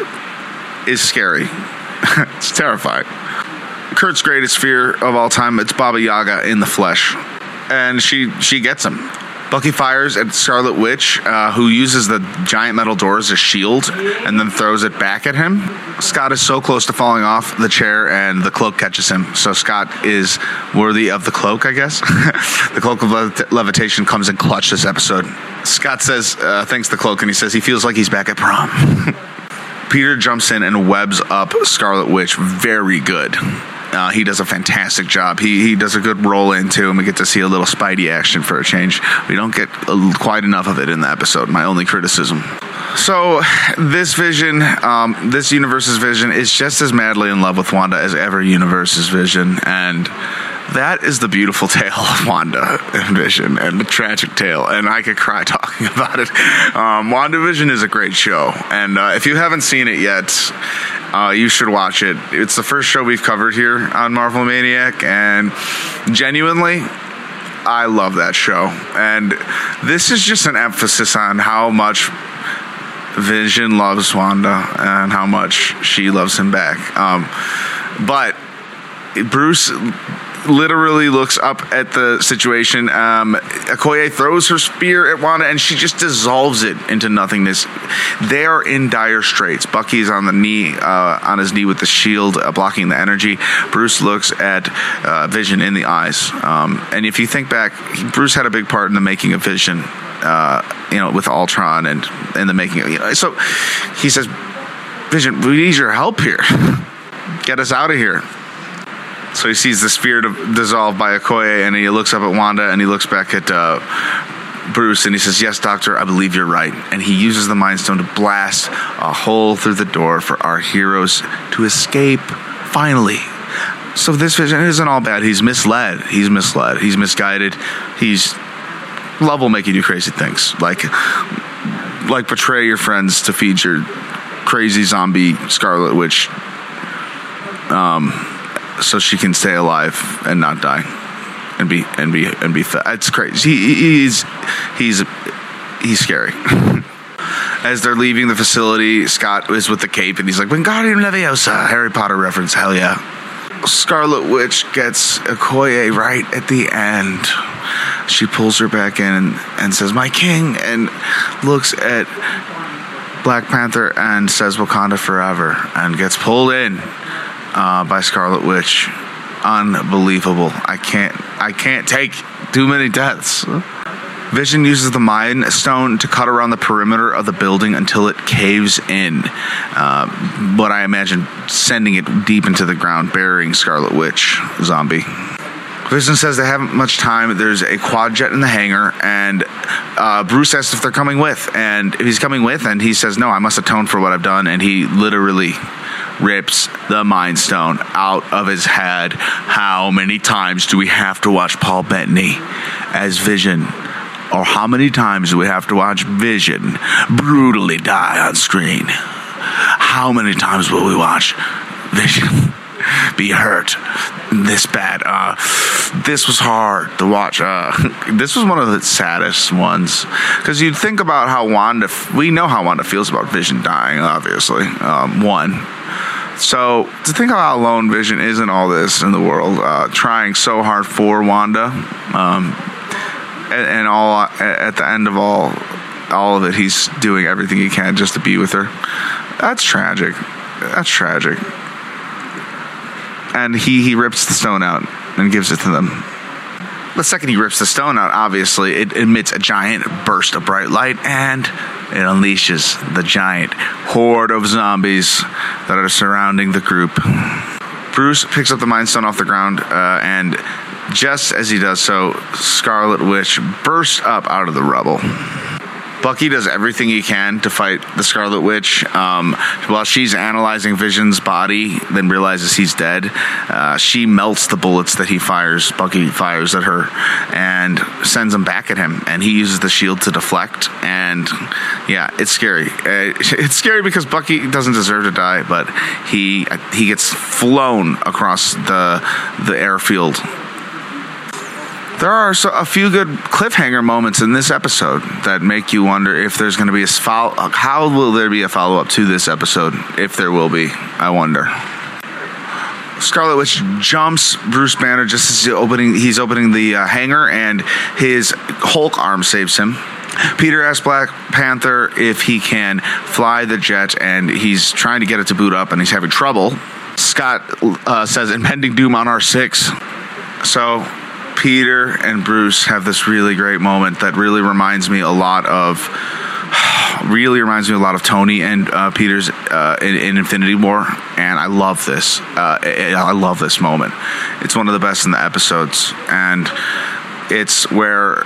[SPEAKER 1] is scary. (laughs) it's terrifying. Kurt's greatest fear of all time it's Baba Yaga in the flesh, and she she gets him. Bucky fires at Scarlet Witch, uh, who uses the giant metal door as a shield and then throws it back at him. Scott is so close to falling off the chair, and the cloak catches him. So Scott is worthy of the cloak, I guess. (laughs) the cloak of levit- levitation comes in clutch this episode. Scott says, uh, thanks the cloak, and he says he feels like he's back at prom. (laughs) Peter jumps in and webs up Scarlet Witch very good. Uh, he does a fantastic job. He he does a good roll into, and we get to see a little Spidey action for a change. We don't get uh, quite enough of it in the episode. My only criticism. So this vision, um, this universe's vision, is just as madly in love with Wanda as ever universe's vision, and that is the beautiful (laughs) tale of Wanda and Vision and the tragic tale. And I could cry (laughs) talking about it. Um, WandaVision is a great show. And uh, if you haven't seen it yet, uh, you should watch it. It's the first show we've covered here on Marvel Maniac. And genuinely, I love that show. And this is just an emphasis on how much Vision loves Wanda and how much she loves him back. Um, but Bruce literally looks up at the situation. Um, Okoye throws her spear at Wanda, and she just dissolves it into nothingness. They are in dire straits. Bucky's on the knee, uh, on his knee with the shield, uh, blocking the energy. Bruce looks at uh, Vision in the eyes, um, and if you think back, Bruce had a big part in the making of Vision. Uh, you know, with Ultron and and the making. Of, you know, so he says, "Vision, we need your help here. Get us out of here." So he sees the sphere dissolve by Okoye, and he looks up at Wanda, and he looks back at uh, Bruce, and he says, "Yes, Doctor, I believe you're right." And he uses the Mind Stone to blast a hole through the door for our heroes to escape. Finally. So this vision isn't all bad. He's misled. He's misled. He's misguided. He's love will make you do crazy things, like like betray your friends to feed your crazy zombie Scarlet Witch. Um, so she can stay alive and not die and be and be and be. It's crazy. He, he's he's he's scary. (laughs) As they're leaving the facility, Scott is with the cape and he's like, "Wingardium Leviosa!" Harry Potter reference. Hell yeah. Scarlet Witch gets Okoye right at the end. She pulls her back in and, and says, "My king," and looks at Black Panther and says, "Wakanda forever," and gets pulled in uh, by Scarlet Witch. Unbelievable. I can't. I can't take too many deaths. Vision uses the Mind Stone to cut around the perimeter of the building until it caves in. Uh, but I imagine sending it deep into the ground, burying Scarlet Witch zombie. Vision says they haven't much time. There's a Quinjet in the hangar, and uh, Bruce asks if they're coming with, and if he's coming with, and he says, "No, I must atone for what I've done," and he literally rips the Mind Stone out of his head. How many times do we have to watch Paul Bettany as Vision? Or how many times do we have to watch Vision brutally die on screen? How many times will we watch Vision be hurt this bad? Uh, this was hard to watch. Uh, (laughs) this was one of the saddest ones because you'd think about how Wanda. We know how Wanda feels about Vision dying. Obviously, um, one so to think about how alone Vision is in all this in the world, uh, trying so hard for Wanda, um, and, and, all at the end of all, all of it, he's doing everything he can just to be with her. That's tragic. That's tragic. And he he rips the stone out and gives it to them. The second he rips the stone out, obviously, it emits a giant burst of bright light and it unleashes the giant horde of zombies that are surrounding the group. Bruce picks up the Mind Stone off the ground, uh, and just as he does so, Scarlet Witch bursts up out of the rubble. Bucky does everything he can to fight the Scarlet Witch. Um, while she's analyzing Vision's body, then realizes he's dead. Uh, she melts the bullets that he fires. Bucky fires at her and sends them back at him. And he uses the shield to deflect. And yeah, it's scary. Uh, (laughs) it's scary because Bucky doesn't deserve to die, but he he gets flown across the the airfield there are a few good cliffhanger moments in this episode that make you wonder if there's going to be a follow. How will there be a follow up to this episode? If there will be, I wonder. Scarlet Witch jumps Bruce Banner just as he's opening. He's opening the uh, hangar, and his Hulk arm saves him. Peter asks Black Panther if he can fly the jet, and he's trying to get it to boot up, and he's having trouble. Scott uh, says impending doom on R six. So Peter and Bruce have this really great moment that really reminds me a lot of (sighs) really reminds me a lot of Tony and uh, Peter's uh, in, in, Infinity War, and I love this. Uh, I love this moment. It's one of the best in the episodes, and it's where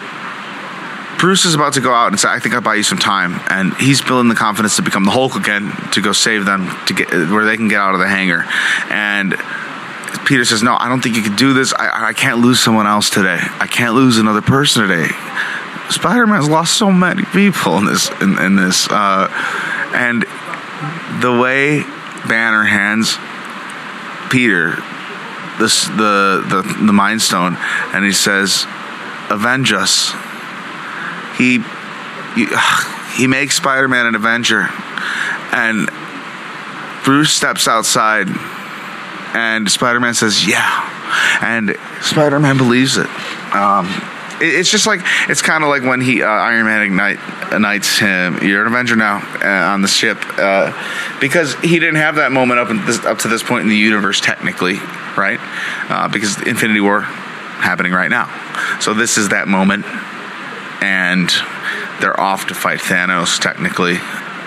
[SPEAKER 1] Bruce is about to go out and say, "I think I'll buy you some time," and he's building the confidence to become the Hulk again to go save them to get where they can get out of the hangar, and Peter says, "No, I don't think you can do this. I, I can't lose someone else today. I can't lose another person today." Spider-Man's lost so many people in this, in, in this, uh, and the way Banner hands Peter this the the the Mind Stone, and he says, "Avenge us." He he, (sighs) he makes Spider-Man an Avenger, and Bruce steps outside, and Spider-Man says, "Yeah," and Spider-Man believes it. Um, it- it's just like it's kind of like when he uh, Iron Man ignite, ignites him. You're an Avenger now uh, on the ship uh, because he didn't have that moment up this, up to this point in the universe technically, right? Uh, because Infinity War happening right now, so this is that moment, and they're off to fight Thanos technically.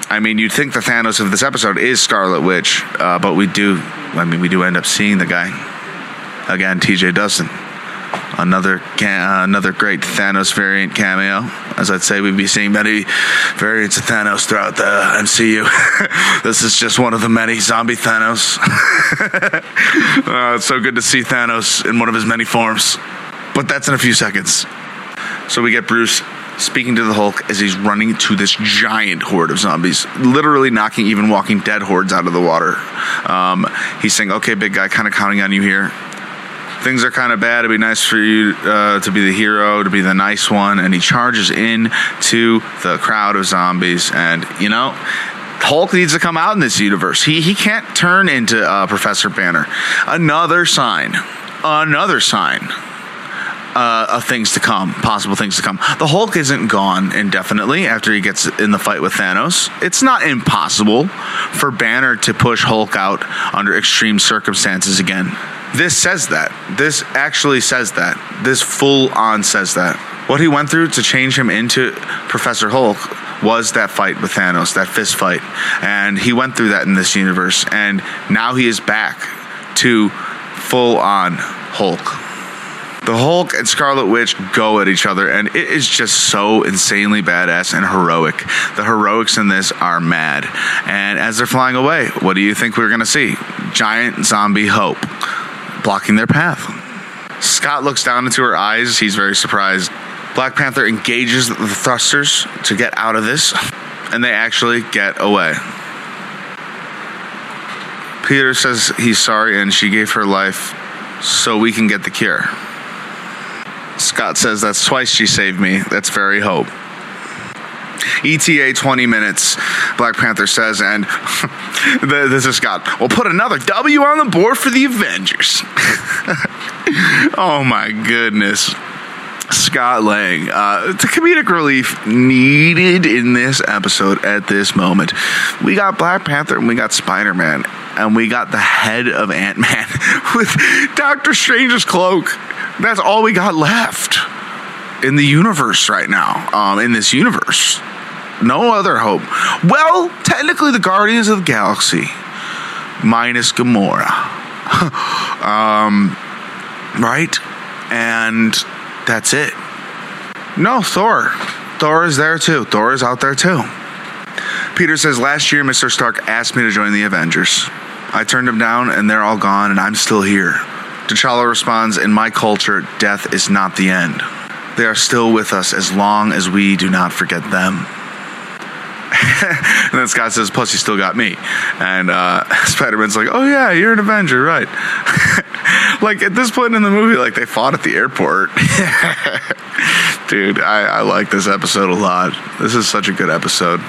[SPEAKER 1] I mean, you'd think the Thanos of this episode is Scarlet Witch, uh, but we do. I mean, we do end up seeing the guy again, T.J. Dustin another uh, another great Thanos variant cameo. As I'd say, we'd be seeing many variants of Thanos throughout the MCU. (laughs) this is just one of the many zombie Thanos. (laughs) uh, it's so good to see Thanos in one of his many forms. But that's in a few seconds. So we get Bruce speaking to the Hulk as he's running to this giant horde of zombies, literally knocking even Walking Dead hordes out of the water. Um, he's saying, "Okay, big guy, kind of counting on you here." things are kind of bad. It'd be nice for you uh, to be the hero, to be the nice one. And he charges in to the crowd of zombies. And, you know, Hulk needs to come out in this universe. He, he can't turn into uh, Professor Banner. Another sign. Another sign. Uh, of things to come, possible things to come. The Hulk isn't gone indefinitely after he gets in the fight with Thanos. It's not impossible for Banner to push Hulk out under extreme circumstances again. This says that. This actually says that. This full on says that. What he went through to change him into Professor Hulk was that fight with Thanos, that fist fight. And he went through that in this universe. And now he is back to full on Hulk. The Hulk and Scarlet Witch go at each other, and it is just so insanely badass and heroic. The heroics in this are mad. And as they're flying away, what do you think we're going to see? Giant zombie Hope blocking their path. Scott looks down into her eyes. He's very surprised. Black Panther engages the thrusters to get out of this, and they actually get away. Peter says he's sorry and she gave her life so we can get the cure. Scott says that's twice she saved me. That's very hope. ETA 20 minutes, Black Panther says, and (laughs) this is Scott. We'll put another W on the board for the Avengers. (laughs) oh my goodness. Scott Lang, uh, the comedic relief needed in this episode at this moment. We got Black Panther and we got Spider Man, and we got the head of Ant Man (laughs) with Doctor Strange's cloak. That's all we got left in the universe right now. Um, in this universe, no other hope. Well, technically, the Guardians of the Galaxy, minus Gamora. (laughs) um, right? And that's it. No, Thor. Thor is there too. Thor is out there too. Peter says, Last year, Mr. Stark asked me to join the Avengers. I turned him down, and they're all gone, and I'm still here. T'Challa responds, In my culture, death is not the end. They are still with us as long as we do not forget them. (laughs) and then Scott says, Plus, you still got me. And uh, (laughs) Spider Man's like, Oh, yeah, you're an Avenger, right? (laughs) like at this point in the movie, like they fought at the airport. Dude, I, I like this episode a lot. This is such a good episode.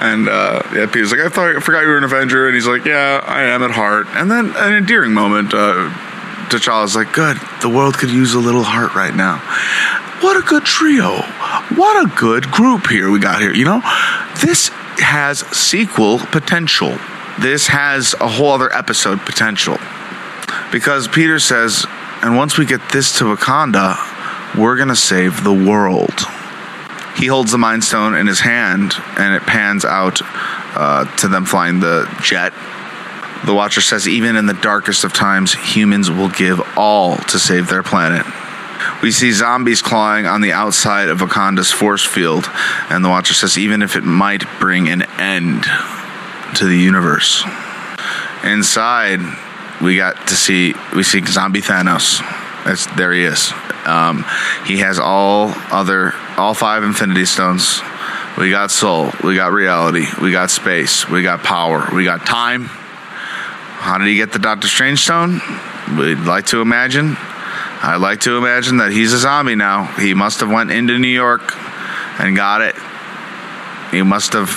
[SPEAKER 1] And uh, yeah, Peter's like, I thought I forgot you were an Avenger, and he's like, Yeah, I am at heart. And then an endearing moment, uh, T'Challa's like, Good, the world could use a little heart right now. What a good trio! What a good group here we got here. You know, this has sequel potential. This has a whole other episode potential because Peter says, and once we get this to Wakanda, we're gonna save the world. He holds the Mind Stone in his hand, and it pans out uh, to them flying the jet. The Watcher says, even in the darkest of times, humans will give all to save their planet. We see zombies clawing on the outside of Wakanda's force field, and the Watcher says, even if it might bring an end to the universe. Inside, we got to see we see zombie Thanos. That's there he is. Um, he has all other all five Infinity Stones. We got soul. We got reality. We got space. We got power. We got time. How did he get the Doctor Strange stone? We'd like to imagine. I'd like to imagine that he's a zombie now. He must have went into New York and got it. He must have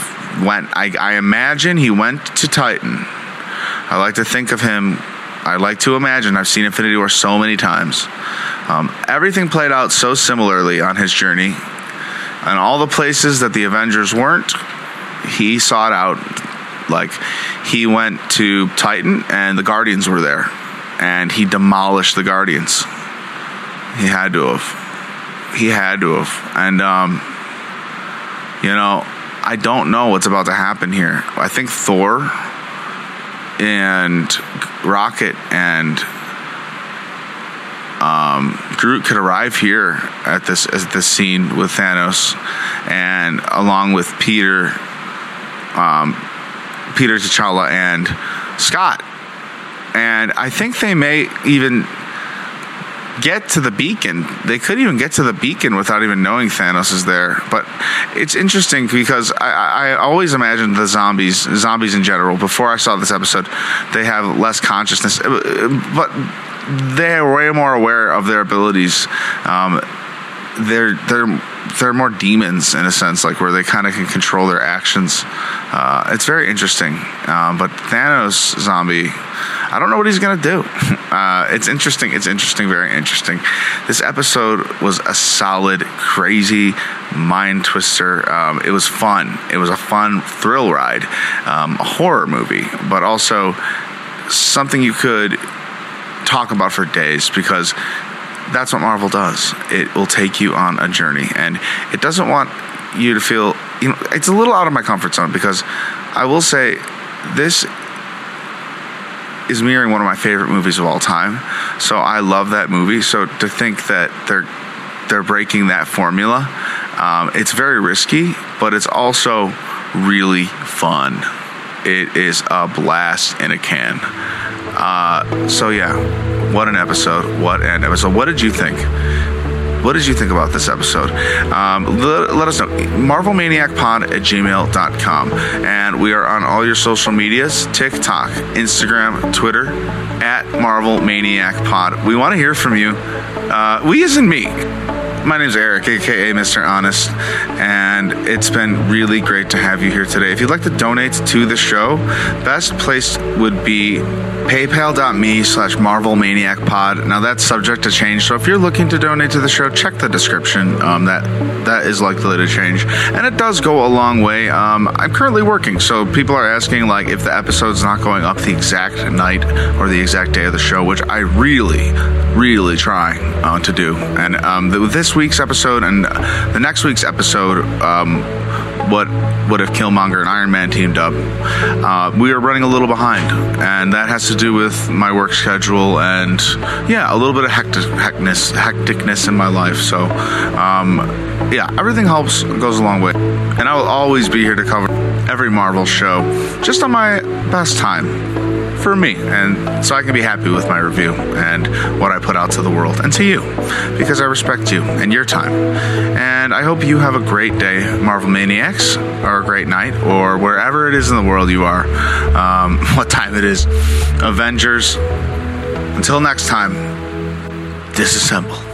[SPEAKER 1] went. I, I imagine he went to Titan. I like to think of him. I like to imagine. I've seen Infinity War so many times. Um, everything played out so similarly on his journey, and all the places that the Avengers weren't, he sought out. Like he went to Titan, and the Guardians were there, and he demolished the Guardians. He had to have. He had to have, and um, you know, I don't know what's about to happen here. I think Thor and Rocket and um, Groot could arrive here at this at this scene with Thanos, and along with Peter, um, Peter T'Challa and Scott, and I think they may even get to the beacon. They could even get to the beacon without even knowing Thanos is there. But it's interesting because I, I always imagined the zombies, zombies in general, before I saw this episode, they have less consciousness. But they're way more aware of their abilities. Um, they're they're they're more demons in a sense, like where they kind of can control their actions. Uh, it's very interesting. Um, but Thanos zombie, I don't know what he's gonna do. (laughs) Uh, it's interesting. It's interesting. Very interesting. This episode was a solid, crazy mind twister. Um, it was fun. It was a fun thrill ride, um, a horror movie, but also something you could talk about for days because that's what Marvel does. It will take you on a journey, and it doesn't want you to feel. You know, it's a little out of my comfort zone because I will say this is mirroring one of my favorite movies of all time. So I love that movie. So to think that they're they're breaking that formula, um, it's very risky, but it's also really fun. It is a blast in a can. Uh, so yeah, what an episode! What an episode! What did you think? What did you think about this episode? Um, let, let, us know. MarvelManiacPod at gmail.com. And we are on all your social medias TikTok, Instagram, Twitter, at Marvel Maniac Pod. We want to hear from you. Uh, we isn't me. My name is Eric, aka Mr. Honest, and it's been really great to have you here today. If you'd like to donate to the show, best place would be paypal.me slash Marvel Maniac Pod. Now that's subject to change, so if you're looking to donate to the show, check the description. Um, that that is likely to change, and it does go a long way. Um, I'm currently working, so people are asking like if the episode's not going up the exact night or the exact day of the show, which I really, really try uh, to do. And um, this week's episode and the next week's episode. Um, what what if Killmonger and Iron Man teamed up? Uh, we are running a little behind, and that has to do with my work schedule and yeah, a little bit of hectic, hecticness, hecticness in my life. So um, yeah, everything helps, goes a long way, and I will always be here to cover every Marvel show just on my best time for me, and so I can be happy with my review and what I put out to the world and to you, because I respect you and your time. And I hope you have a great day, Marvel Maniacs, or a great night, or wherever it is in the world you are, um, (laughs) what time it is, Avengers. Until next time, disassemble.